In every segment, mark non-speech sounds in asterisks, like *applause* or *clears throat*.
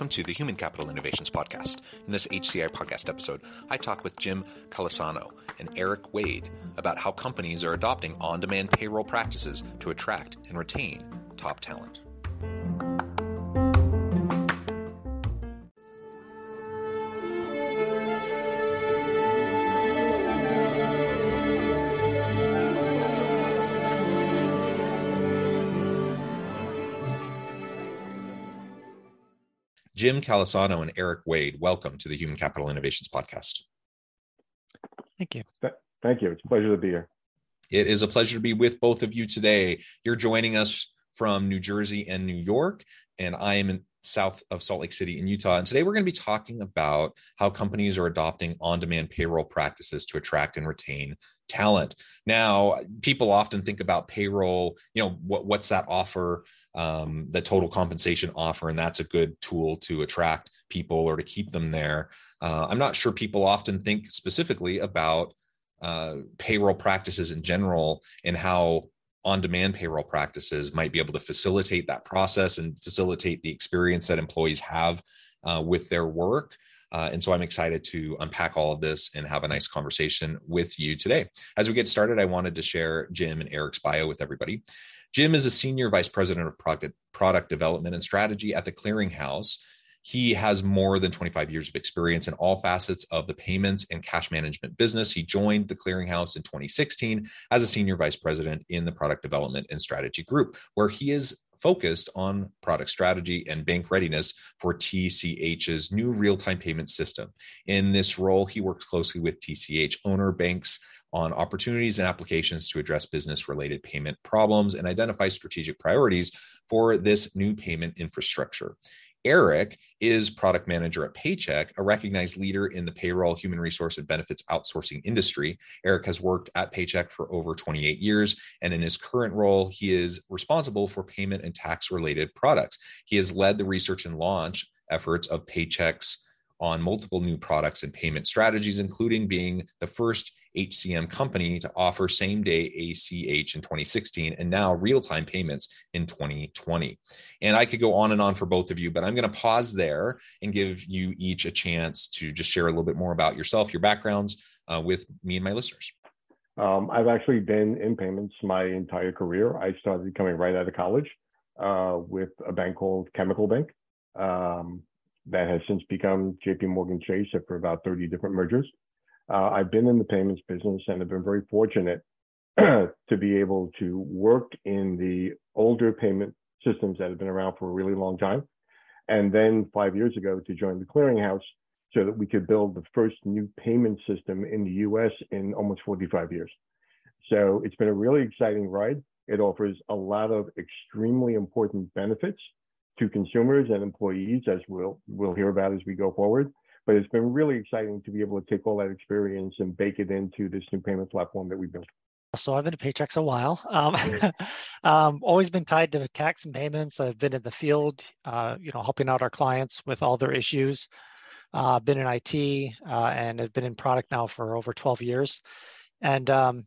Welcome to the Human Capital Innovations Podcast. In this HCI podcast episode, I talk with Jim Colassano and Eric Wade about how companies are adopting on demand payroll practices to attract and retain top talent. Jim Colassano and Eric Wade, welcome to the Human Capital Innovations Podcast. Thank you. Thank you. It's a pleasure to be here. It is a pleasure to be with both of you today. You're joining us from New Jersey and New York, and I am in south of Salt Lake City in Utah. And today we're going to be talking about how companies are adopting on demand payroll practices to attract and retain talent. Now, people often think about payroll, you know, what, what's that offer? Um, the total compensation offer, and that's a good tool to attract people or to keep them there. Uh, I'm not sure people often think specifically about uh, payroll practices in general and how on-demand payroll practices might be able to facilitate that process and facilitate the experience that employees have uh, with their work. Uh, and so I'm excited to unpack all of this and have a nice conversation with you today. As we get started, I wanted to share Jim and Eric's bio with everybody. Jim is a senior vice president of product, product development and strategy at the Clearinghouse. He has more than 25 years of experience in all facets of the payments and cash management business. He joined the Clearinghouse in 2016 as a senior vice president in the product development and strategy group, where he is focused on product strategy and bank readiness for TCH's new real time payment system. In this role, he works closely with TCH owner banks on opportunities and applications to address business related payment problems and identify strategic priorities for this new payment infrastructure. Eric is product manager at Paychex, a recognized leader in the payroll, human resource, and benefits outsourcing industry. Eric has worked at Paychex for over 28 years, and in his current role, he is responsible for payment and tax related products. He has led the research and launch efforts of Paychex on multiple new products and payment strategies, including being the first HCM company to offer same day ACH in 2016 and now real time payments in 2020. And I could go on and on for both of you, but I'm going to pause there and give you each a chance to just share a little bit more about yourself, your backgrounds uh, with me and my listeners. Um, I've actually been in payments my entire career. I started coming right out of college uh, with a bank called Chemical Bank. Um, that has since become JP Morgan Chase for about 30 different mergers. Uh, I've been in the payments business and have been very fortunate *clears throat* to be able to work in the older payment systems that have been around for a really long time. And then five years ago to join the clearinghouse so that we could build the first new payment system in the US in almost 45 years. So it's been a really exciting ride. It offers a lot of extremely important benefits to consumers and employees, as we'll, we'll hear about as we go forward but it's been really exciting to be able to take all that experience and bake it into this new payment platform that we built. So I've been at Paychex a while. Um, *laughs* um, always been tied to tax and payments. I've been in the field, uh, you know, helping out our clients with all their issues. Uh, been in IT uh, and have been in product now for over 12 years, and um,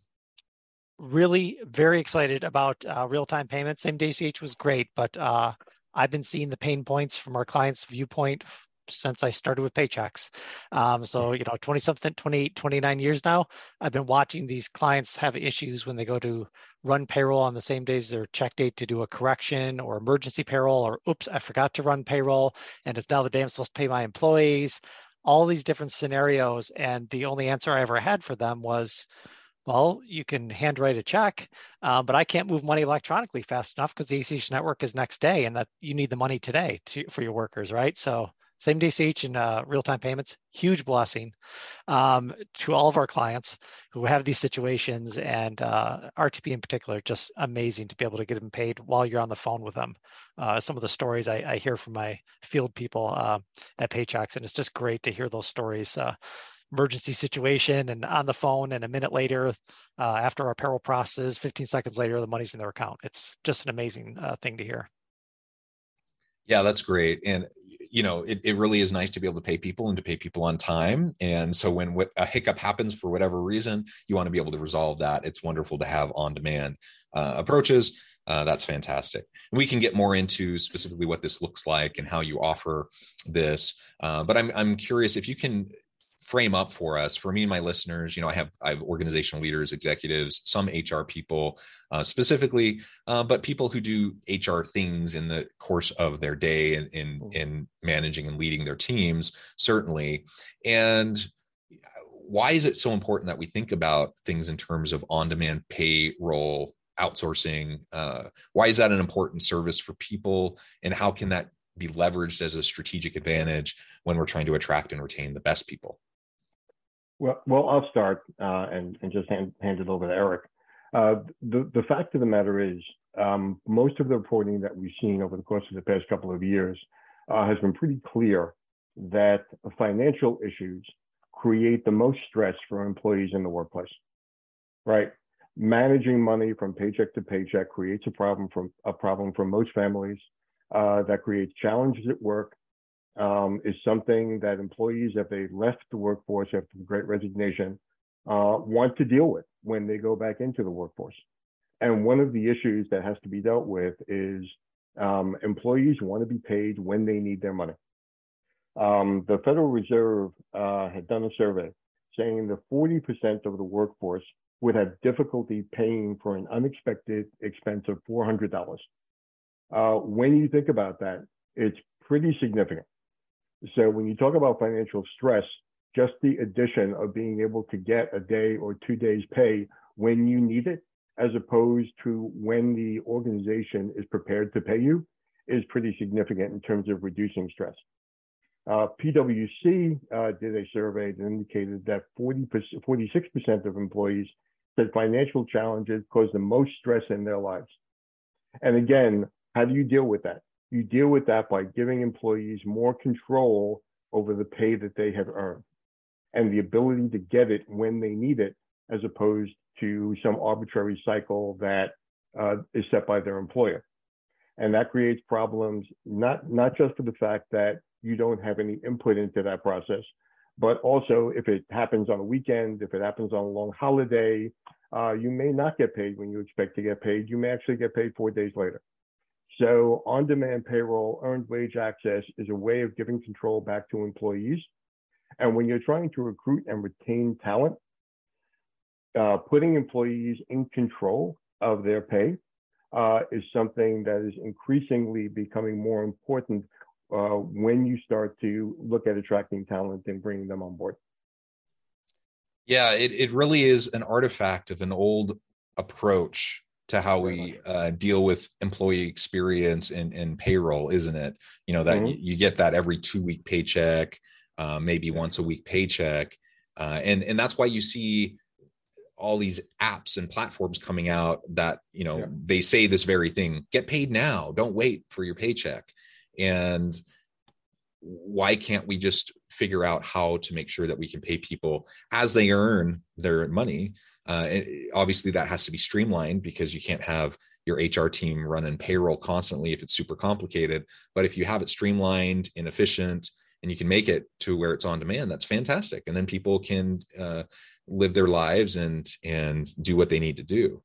really very excited about uh, real-time payments. Same day CH was great, but uh, I've been seeing the pain points from our clients' viewpoint since I started with Paychex. Um, so, you know, 20 something, 28, 29 years now, I've been watching these clients have issues when they go to run payroll on the same days their check date to do a correction or emergency payroll, or oops, I forgot to run payroll. And it's now the day I'm supposed to pay my employees, all these different scenarios. And the only answer I ever had for them was, well, you can handwrite a check, uh, but I can't move money electronically fast enough because the ACH network is next day, and that you need the money today to, for your workers, right? So same day ACH and uh, real-time payments, huge blessing um, to all of our clients who have these situations, and uh, RTP in particular, just amazing to be able to get them paid while you're on the phone with them. Uh, some of the stories I, I, hear from my field people uh, at Paychex, and it's just great to hear those stories uh, emergency situation and on the phone and a minute later uh, after our payroll process 15 seconds later the money's in their account. It's just an amazing uh, thing to hear. Yeah that's great. And you know it, it really is nice to be able to pay people and to pay people on time and so when a hiccup happens for whatever reason you want to be able to resolve that it's wonderful to have on demand uh, approaches uh, that's fantastic. And we can get more into specifically what this looks like and how you offer this. Uh, but I'm I'm curious if you can frame up for us. For me and my listeners you know i have i have organizational leaders executives some hr people uh, specifically uh, but people who do hr things in the course of their day and in, in, in managing and leading their teams certainly. And why is it so important that we think about things in terms of on-demand payroll outsourcing? Uh, why is that an important service for people? And how can that be leveraged as a strategic advantage when we're trying to attract and retain the best people well, well, I'll start uh, and, and just hand, hand it over to Eric. Uh, the, the fact of the matter is, um, most of the reporting that we've seen over the course of the past couple of years uh, has been pretty clear that financial issues create the most stress for employees in the workplace, right? Managing money from paycheck to paycheck creates a problem from a problem for most families. Uh, that creates challenges at work um, is something that employees, if they left the workforce after the great resignation, uh, want to deal with when they go back into the workforce. And one of the issues that has to be dealt with is um, employees want to be paid when they need their money. Um, the Federal Reserve uh, had done a survey saying that 40% of the workforce would have difficulty paying for an unexpected expense of $400. Uh, when you think about that, it's pretty significant. So when you talk about financial stress, just the addition of being able to get a day or two days pay when you need it, as opposed to when the organization is prepared to pay you, is pretty significant in terms of reducing stress. Uh, PwC uh, did a survey that indicated that 40 46% of employees said financial challenges cause the most stress in their lives. And again, how do you deal with that? You deal with that by giving employees more control over the pay that they have earned and the ability to get it when they need it, as opposed to some arbitrary cycle that uh, is set by their employer. And that creates problems, not, not just for the fact that you don't have any input into that process, but also if it happens on a weekend, if it happens on a long holiday, uh, you may not get paid when you expect to get paid. You may actually get paid four days later. So on-demand payroll, earned wage access is a way of giving control back to employees. And when you're trying to recruit and retain talent, uh, putting employees in control of their pay uh, is something that is increasingly becoming more important uh, when you start to look at attracting talent and bringing them on board. Yeah, it, it really is an artifact of an old approach to how we uh, deal with employee experience and, and payroll, isn't it? You know that mm-hmm. you, get that every two week paycheck, uh, maybe once a week paycheck, uh, and and that's why you see all these apps and platforms coming out that you know yeah. they say this very thing: get paid now, don't wait for your paycheck, and why can't we just figure out how to make sure that we can pay people as they earn their money uh, obviously, that has to be streamlined because you can't have your HR team running payroll constantly if it's super complicated. But if you have it streamlined and efficient, and you can make it to where it's on demand, that's fantastic. And then people can uh, live their lives and and do what they need to do.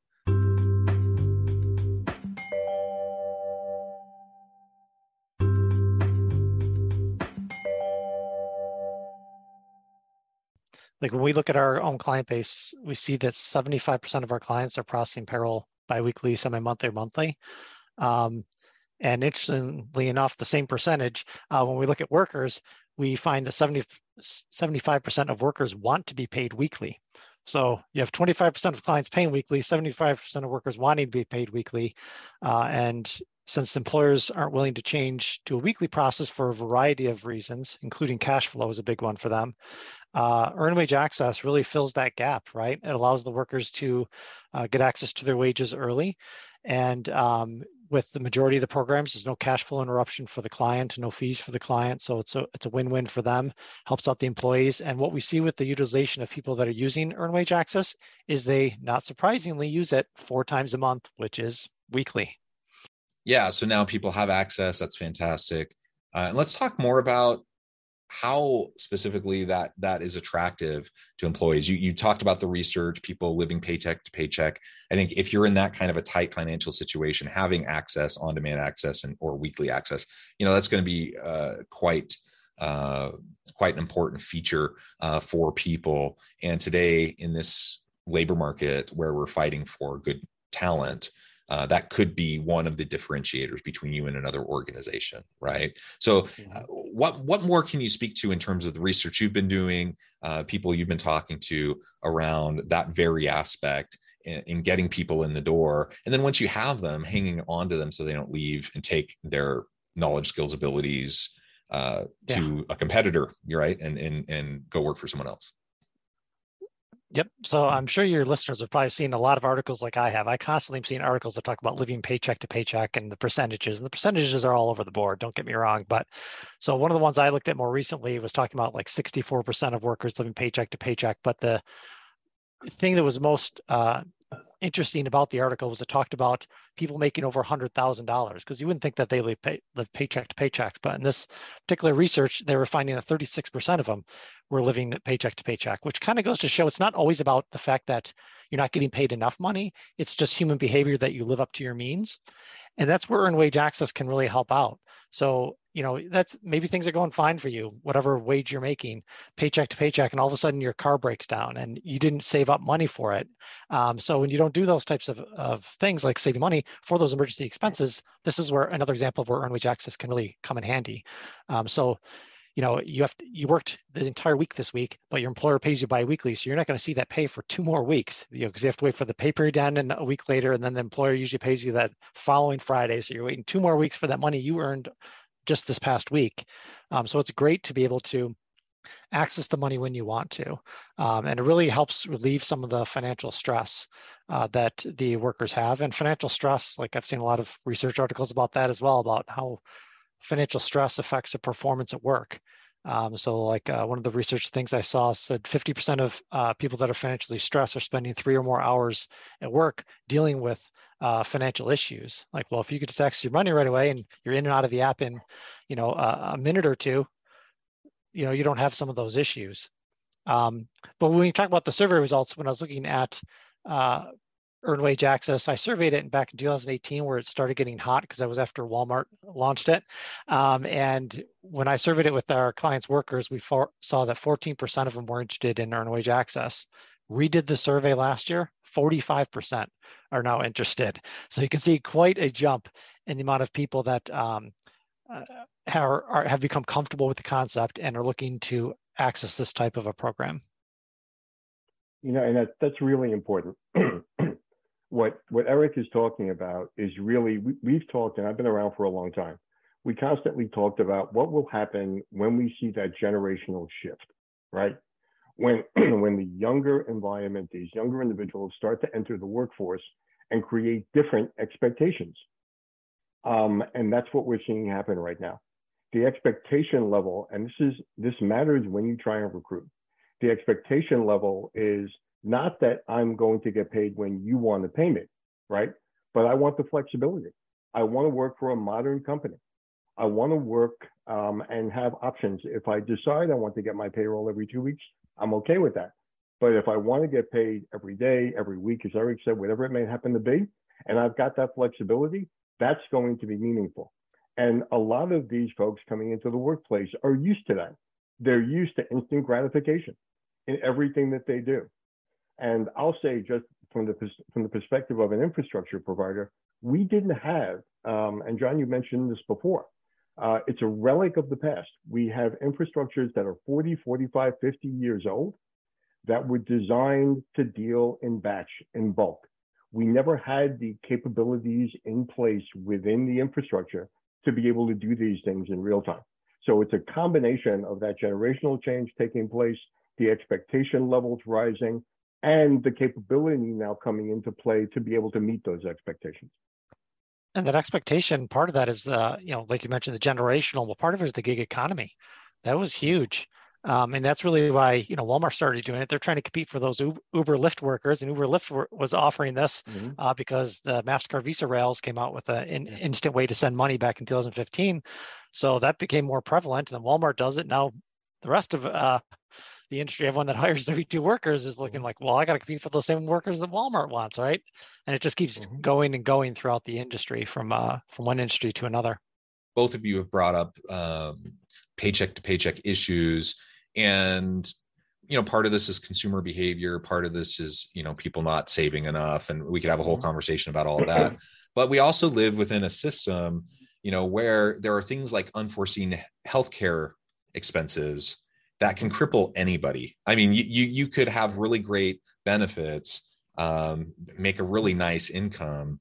Like when we look at our own client base, we see that 75% of our clients are processing payroll biweekly, semi-monthly, or monthly. Um, and interestingly enough, the same percentage, uh, when we look at workers, we find that 70, 75% of workers want to be paid weekly. So you have 25% of clients paying weekly, 75% of workers wanting to be paid weekly. Uh, and since employers aren't willing to change to a weekly process for a variety of reasons, including cash flow is a big one for them, uh, earned wage access really fills that gap, right? It allows the workers to uh, get access to their wages early. And um, with the majority of the programs, there's no cash flow interruption for the client, and no fees for the client. So it's a it's a win-win for them, helps out the employees. And what we see with the utilization of people that are using earned wage access is they, not surprisingly, use it four times a month, which is weekly. Yeah. So now people have access. That's fantastic. Uh, and let's talk more about how specifically that that is attractive to employees. You you talked about the research people living paycheck to paycheck. I think if you're in that kind of a tight financial situation having access on demand access and or weekly access you know that's going to be uh, quite uh, quite an important feature uh, for people. And today in this labor market where we're fighting for good talent uh, that could be one of the differentiators between you and another organization right? So uh, what what more can you speak to in terms of the research you've been doing uh, people you've been talking to around that very aspect in, in, getting people in the door? And then once you have them hanging on to them so they don't leave and take their knowledge skills abilities uh, to yeah. a competitor right and and and go work for someone else Yep. So I'm sure your listeners have probably seen a lot of articles like I have. I constantly am seeing articles that talk about living paycheck to paycheck and the percentages. And the percentages are all over the board. Don't get me wrong. But so one of the ones I looked at more recently was talking about like 64% of workers living paycheck to paycheck. But the thing that was most uh, interesting about the article was it talked about people making over $100,000 because you wouldn't think that they live, pay, live paycheck to paychecks. But in this particular research, they were finding that 36% of them were living paycheck to paycheck, which kind of goes to show it's not always about the fact that you're not getting paid enough money. It's just human behavior that you live up to your means. And that's where earned wage access can really help out. So you know that's maybe things are going fine for you whatever wage you're making paycheck to paycheck and all of a sudden your car breaks down and you didn't save up money for it. Um, so when you don't do those types of, of things like saving money for those emergency expenses this is where another example of where earned wage access can really come in handy. Um, so you know you have to, you worked the entire week this week but your employer pays you bi-weekly so you're not going to see that pay for two more weeks. You know because you have to wait for the pay period to end and a week later and then the employer usually pays you that following friday so you're waiting two more weeks for that money you earned just this past week. Um, so it's great to be able to access the money when you want to. Um, and it really helps relieve some of the financial stress uh, that the workers have. And financial stress, like I've seen a lot of research articles about that as well, about how financial stress affects the performance at work. Um, so, like uh, one of the research things I saw said 50% of uh, people that are financially stressed are spending three or more hours at work dealing with uh, financial issues. Like, well, if you could just access your money right away and you're in and out of the app in, you know, a, a minute or two, you know, you don't have some of those issues. Um, but when we talk about the survey results, when I was looking at uh, earned wage access, I surveyed it back in 2018 where it started getting hot because that was after Walmart launched it. Um, and when I surveyed it with our clients' workers, we for, saw that 14% of them were interested in earned wage access. Redid the survey last year, 45% are now interested. So you can see quite a jump in the amount of people that um, uh, are, have become comfortable with the concept and are looking to access this type of a program. You know, and that, that's really important. *clears throat* what what Eric is talking about is really we, we've talked, and I've been around for a long time. We constantly talked about what will happen when we see that generational shift, right? when *clears throat* when the younger environment, these younger individuals start to enter the workforce and create different expectations. Um, and that's what we're seeing happen right now. The expectation level, and this is this matters when you try and recruit. The expectation level is not that I'm going to get paid when you want to pay me, right? But I want the flexibility. I want to work for a modern company. I want to work um, and have options. If I decide I want to get my payroll every two weeks, I'm okay with that. But if I want to get paid every day, every week, as Eric said, whatever it may happen to be, and I've got that flexibility, that's going to be meaningful. And a lot of these folks coming into the workplace are used to that. They're used to instant gratification. in everything that they do. And I'll say, just from the from the perspective of an infrastructure provider, we didn't have, um, and John, you mentioned this before. Uh, it's a relic of the past. We have infrastructures that are 40, 45, 50 years old that were designed to deal in batch, in bulk. We never had the capabilities in place within the infrastructure to be able to do these things in real time. So it's a combination of that generational change taking place, the expectation levels rising, and the capability now coming into play to be able to meet those expectations. And that expectation, part of that is the, you know, like you mentioned, the generational, well, part of it is the gig economy. That was huge. Um, and that's really why, you know, Walmart started doing it. They're trying to compete for those Uber Lyft workers and Uber Lyft was offering this mm-hmm. uh, because the MasterCard Visa rails came out with an in, instant way to send money back in 2015. So that became more prevalent and then Walmart does it. Now the rest of uh, the industry, everyone that hires W2 workers is looking mm-hmm. like, well, I got to compete for those same workers that Walmart wants, right? And it just keeps mm-hmm. going and going throughout the industry from uh, from one industry to another. Both of you have brought up um, paycheck to paycheck issues, and you know, part of this is consumer behavior. Part of this is you know people not saving enough, and we could have a whole mm-hmm. conversation about all of that. but we also live within a system, you know, where there are things like unforeseen healthcare expenses that can cripple anybody. I mean, you you, you could have really great benefits, um, make a really nice income,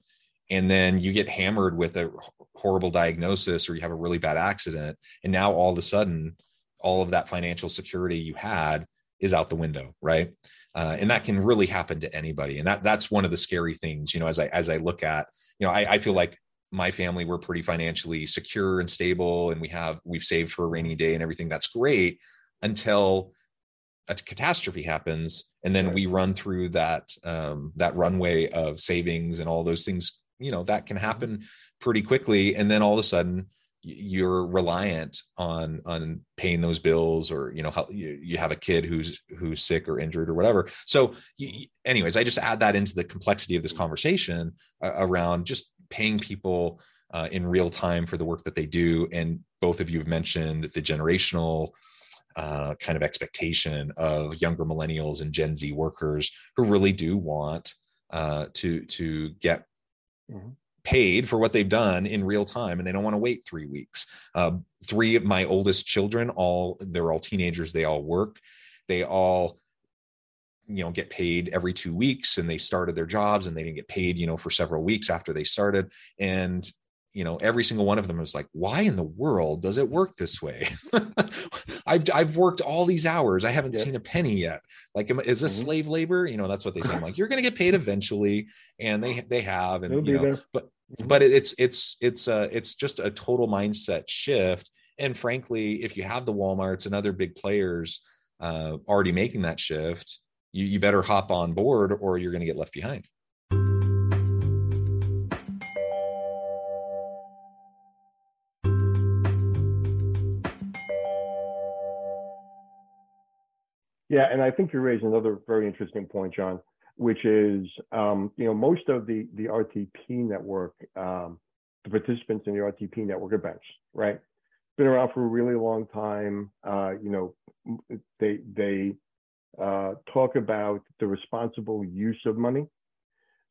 and then you get hammered with a horrible diagnosis or you have a really bad accident, and now all of a sudden, all of that financial security you had is out the window, right? Uh, and that can really happen to anybody, and that that's one of the scary things. You know, as I as I look at, you know, I, I feel like my family we're pretty financially secure and stable and we have we've saved for a rainy day and everything that's great until a catastrophe happens and then we run through that um, that runway of savings and all those things you know that can mm-hmm. happen pretty quickly and then all of a sudden you're reliant on on paying those bills or you know how you, you have a kid who's who's sick or injured or whatever so you, anyways i just add that into the complexity of this mm-hmm. conversation uh, around just paying people uh, in real time for the work that they do and both of you have mentioned the generational uh, kind of expectation of younger millennials and Gen Z workers who really do want uh, to to get mm-hmm. paid for what they've done in real time, and they don't want to wait three weeks. Uh, three of my oldest children, all they're all teenagers. They all work. They all you know get paid every two weeks and they started their jobs and they didn't get paid you know for several weeks after they started and you know every single one of them was like why in the world does it work this way *laughs* I've, I've worked all these hours i haven't yeah. seen a penny yet like is this mm-hmm. slave labor you know that's what they say i'm like you're going to get paid eventually and they they have and you know there. but mm-hmm. but it's it's it's uh it's just a total mindset shift and frankly if you have the walmarts and other big players uh, already making that shift you, you better hop on board or you're going to get left behind Yeah, and I think you raise another very interesting point, John, which is um, you know most of the the RTP network, um, the participants in the RTP network are banks, right? Been around for a really long time. Uh, you know, they they uh, talk about the responsible use of money.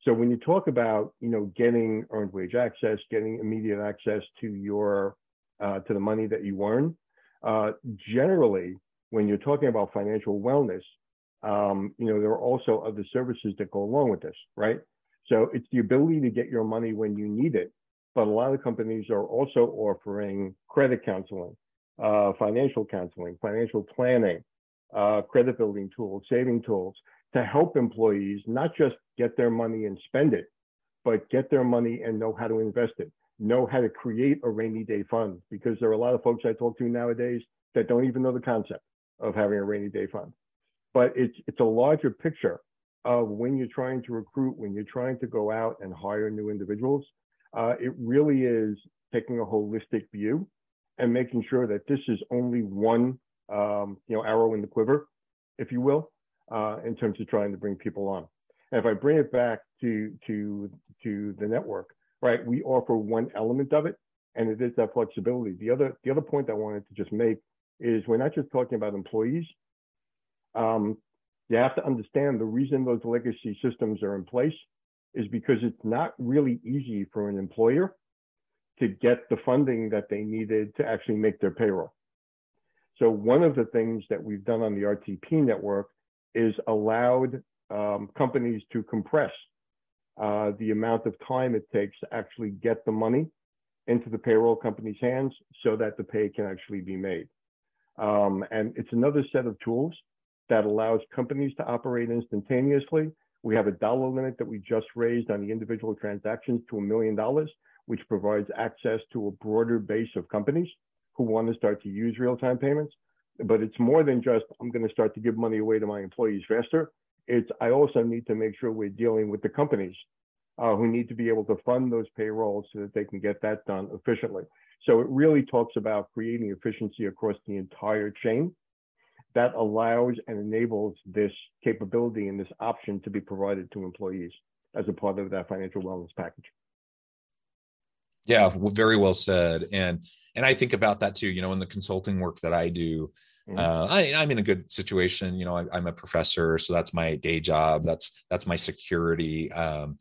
So when you talk about you know getting earned wage access, getting immediate access to your uh, to the money that you earn, uh, generally when you're talking about financial wellness, um, you know, there are also other services that go along with this, right? So it's the ability to get your money when you need it. But a lot of companies are also offering credit counseling, uh, financial counseling, financial planning, uh, credit building tools, saving tools to help employees not just get their money and spend it, but get their money and know how to invest it, know how to create a rainy day fund. Because there are a lot of folks I talk to nowadays that don't even know the concept of having a rainy day fund. But it's it's a larger picture of when you're trying to recruit, when you're trying to go out and hire new individuals. Uh, it really is taking a holistic view and making sure that this is only one um, you know arrow in the quiver, if you will, uh, in terms of trying to bring people on. And if I bring it back to to to the network, right? We offer one element of it, and it is that flexibility. The other the other point I wanted to just make is we're not just talking about employees. Um, You have to understand the reason those legacy systems are in place is because it's not really easy for an employer to get the funding that they needed to actually make their payroll. So one of the things that we've done on the RTP network is allowed um, companies to compress uh, the amount of time it takes to actually get the money into the payroll company's hands so that the pay can actually be made. Um, and it's another set of tools that allows companies to operate instantaneously. We have a dollar limit that we just raised on the individual transactions to a million dollars, which provides access to a broader base of companies who want to start to use real-time payments. But it's more than just, I'm going to start to give money away to my employees faster. It's, I also need to make sure we're dealing with the companies uh, who need to be able to fund those payrolls so that they can get that done efficiently. So it really talks about creating efficiency across the entire chain that allows and enables this capability and this option to be provided to employees as a part of that financial wellness package. Yeah, very well said. And and I think about that too. You know, in the consulting work that I do, mm-hmm. uh, I, I'm in a good situation. You know, I, am a professor, so that's my day job. That's that's my security. Um,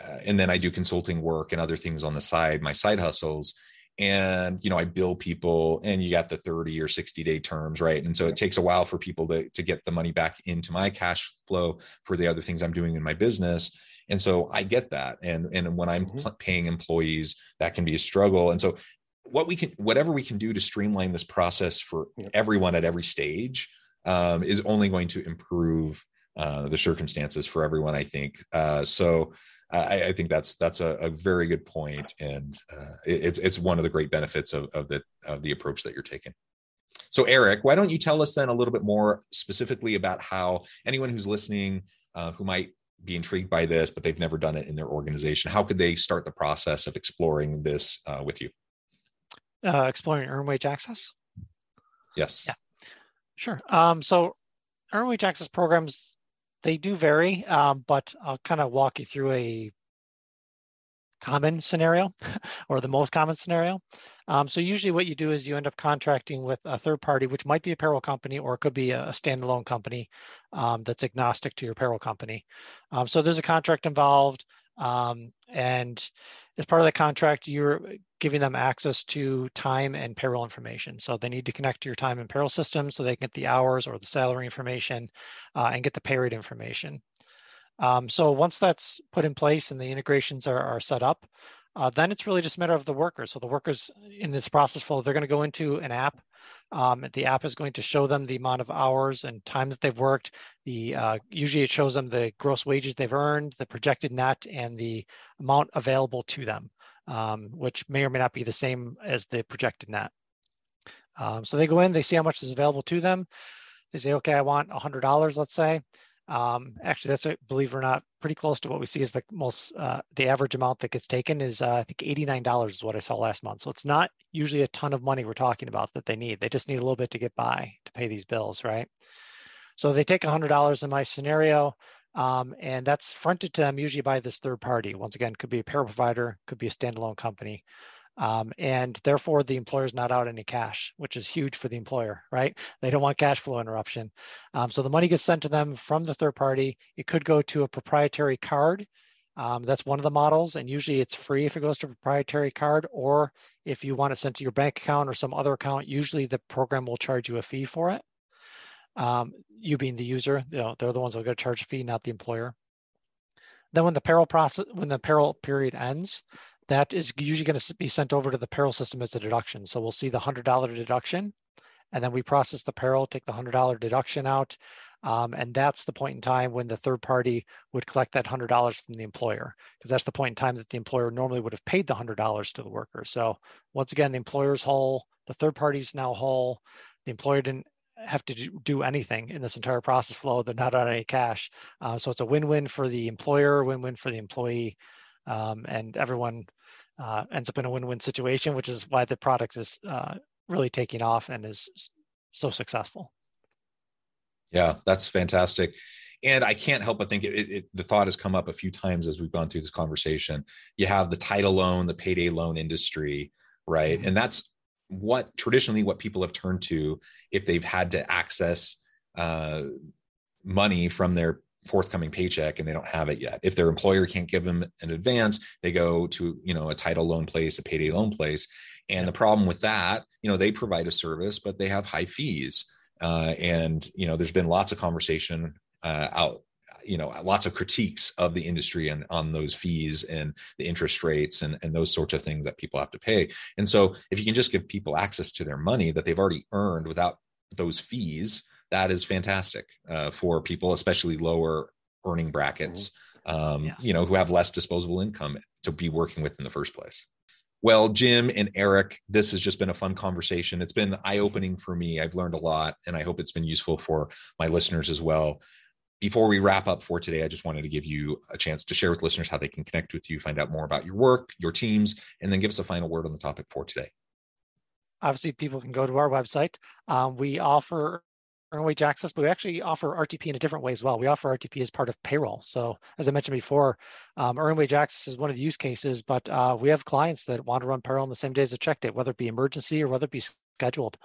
uh, and then I do consulting work and other things on the side, my side hustles. And you know, I bill people, and you got the 30 or 60 day terms, right? And so it takes a while for people to to get the money back into my cash flow for the other things I'm doing in my business and so i get that and and when i'm mm-hmm. paying employees that can be a struggle and so what we can whatever we can do to streamline this process for yeah. everyone at every stage um, is only going to improve uh, the circumstances for everyone i think uh, so I, I, think that's that's a, a, very good point, and uh, it, it's it's one of the great benefits of, of the of the approach that you're taking. So, Eric, why don't you tell us then a little bit more specifically about how anyone who's listening uh, who might be intrigued by this, but they've never done it in their organization? How could they start the process of exploring this uh, with you? Uh, exploring earned wage access? Yes. Yeah, sure. Um, so, earned wage access programs, they do vary, um, but I'll kind of walk you through a common scenario *laughs* or the most common scenario. Um, so usually what you do is you end up contracting with a third party, which might be a payroll company or it could be a, standalone company um, that's agnostic to your payroll company. Um, so there's a contract involved. Um, and as part of the contract, you're giving them access to time and payroll information. So they need to connect to your time and payroll system so they can get the hours or the salary information uh, and get the pay rate information. Um, so once that's put in place and the integrations are, are set up, uh, then it's really just a matter of the workers. So the workers in this process flow, they're going to go into an app. Um, the app is going to show them the amount of hours and time that they've worked. The uh, usually it shows them the gross wages they've earned, the projected net, and the amount available to them, um, which may or may not be the same as the projected net. Um, so they go in, they see how much is available to them. They say, okay, I want $100, let's say. Um, actually, that's a, believe it or not, pretty close to what we see is the most uh, the average amount that gets taken is uh, I think eighty nine dollars is what I saw last month. So it's not usually a ton of money we're talking about that they need. They just need a little bit to get by to pay these bills, right? So they take hundred dollars in my scenario, um, and that's fronted to them usually by this third party. Once again, could be a payroll provider, could be a standalone company. Um, and therefore the employer is not out any cash, which is huge for the employer, right? They don't want cash flow interruption. Um, so the money gets sent to them from the third party. It could go to a proprietary card. Um, that's one of the models, and usually it's free if it goes to a proprietary card, or if you want it sent to your bank account or some other account, usually the program will charge you a fee for it. Um, you being the user, you know, they're the ones that are going to charge a fee, not the employer. Then when the payroll process, when the payroll period ends, that is usually going to be sent over to the payroll system as a deduction. So we'll see the $100 deduction, and then we process the payroll, take the $100 deduction out, um, and that's the point in time when the third party would collect that $100 from the employer, because that's the point in time that the employer normally would have paid the $100 to the worker. So once again, the employer's whole, the third party's now whole, the employer didn't have to do anything in this entire process flow. They're not on any cash. Uh, so it's a win-win for the employer, win-win for the employee um, and everyone uh, ends up in a win-win situation, which is why the product is uh, really taking off and is so successful. Yeah, that's fantastic. And I can't help but think it, it, the thought has come up a few times as we've gone through this conversation. You have the title loan, the payday loan industry, right? Mm-hmm. And that's what traditionally what people have turned to if they've had to access uh, money from their forthcoming paycheck and they don't have it yet. If their employer can't give them an advance, they go to, you know, a title loan place, a payday loan place. And the problem with that, you know, they provide a service, but they have high fees. Uh, and, you know, there's been lots of conversation uh, out you know lots of critiques of the industry and on those fees and the interest rates and, and those sorts of things that people have to pay and so if you can just give people access to their money that they've already earned without those fees that is fantastic uh, for people, especially lower earning brackets, mm-hmm. um, yes. you know, who have less disposable income to be working with in the first place. Well, Jim and Eric, this has just been a fun conversation. It's been eye opening for me. I've learned a lot, and I hope it's been useful for my listeners as well. Before we wrap up for today, I just wanted to give you a chance to share with listeners how they can connect with you, find out more about your work, your teams, and then give us a final word on the topic for today. Obviously, people can go to our website. Um, we offer earned wage access, but we actually offer RTP in a different way as well. We offer RTP as part of payroll. So as I mentioned before, um, wage access is one of the use cases, but uh, we have clients that want to run payroll on the same day as a check date, whether it be emergency or whether it be scheduled.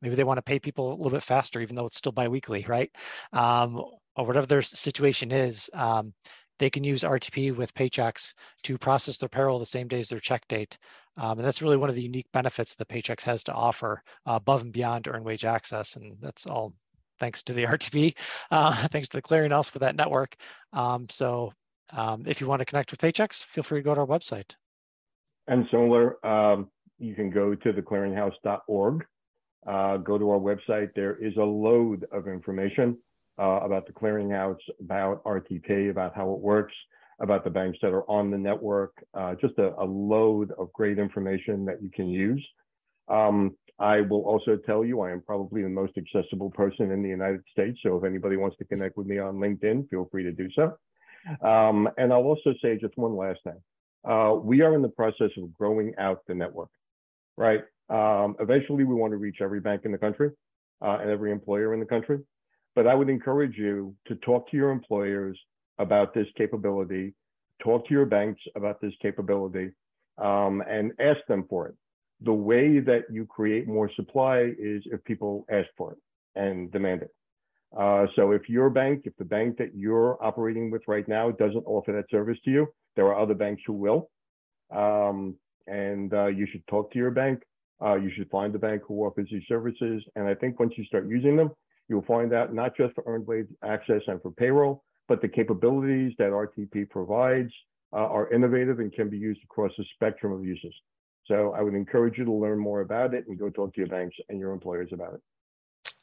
Maybe they want to pay people a little bit faster, even though it's still biweekly, right? Um, or whatever their situation is. Um, they can use RTP with Paychex to process their payroll the same day as their check date. Um, and that's really one of the unique benefits that Paychex has to offer uh, above and beyond earned wage access. And that's all thanks to the *laughs* RTP, uh, thanks to the clearinghouse for that network. Um, so um, if you want to connect with Paychex, feel free to go to our website. And similar, um, you can go to theclearinghouse.org, uh, go to our website. There is a load of information uh, about the clearinghouse, about RTP, about how it works, about the banks that are on the network, uh, just a, a, load of great information that you can use. Um, I will also tell you I am probably the most accessible person in the United States. So if anybody wants to connect with me on LinkedIn, feel free to do so. Um, and I'll also say just one last thing. Uh, we are in the process of growing out the network, right? Um, eventually, we want to reach every bank in the country uh, and every employer in the country. But I would encourage you to talk to your employers about this capability, talk to your banks about this capability, um, and ask them for it the way that you create more supply is if people ask for it and demand it. Uh, so if your bank, if the bank that you're operating with right now doesn't offer that service to you, there are other banks who will. Um, and uh, you should talk to your bank. Uh, you should find the bank who offers these services. And I think once you start using them, you'll find out not just for earned wage access and for payroll, but the capabilities that RTP provides uh, are innovative and can be used across a spectrum of uses. So I would encourage you to learn more about it and go talk to your banks and your employers about it.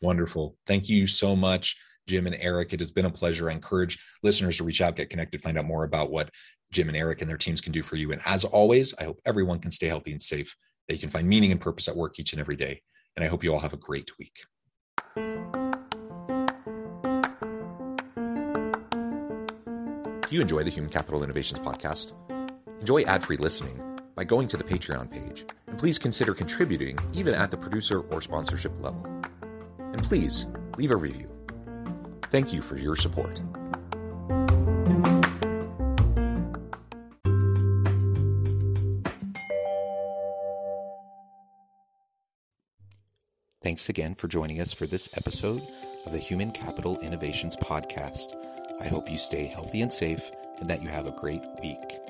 Wonderful. Thank you so much, Jim and Eric. It has been a pleasure. I encourage listeners to reach out, get connected, find out more about what Jim and Eric and their teams can do for you. And as always, I hope everyone can stay healthy and safe, that you can find meaning and purpose at work each and every day. And I hope you all have a great week. Do you enjoy the Human Capital Innovations podcast? Enjoy ad free listening by going to the Patreon page. And please consider contributing even at the producer or sponsorship level. And please leave a review. Thank you for your support. Thanks again for joining us for this episode of the Human Capital Innovations Podcast. I hope you stay healthy and safe and that you have a great week.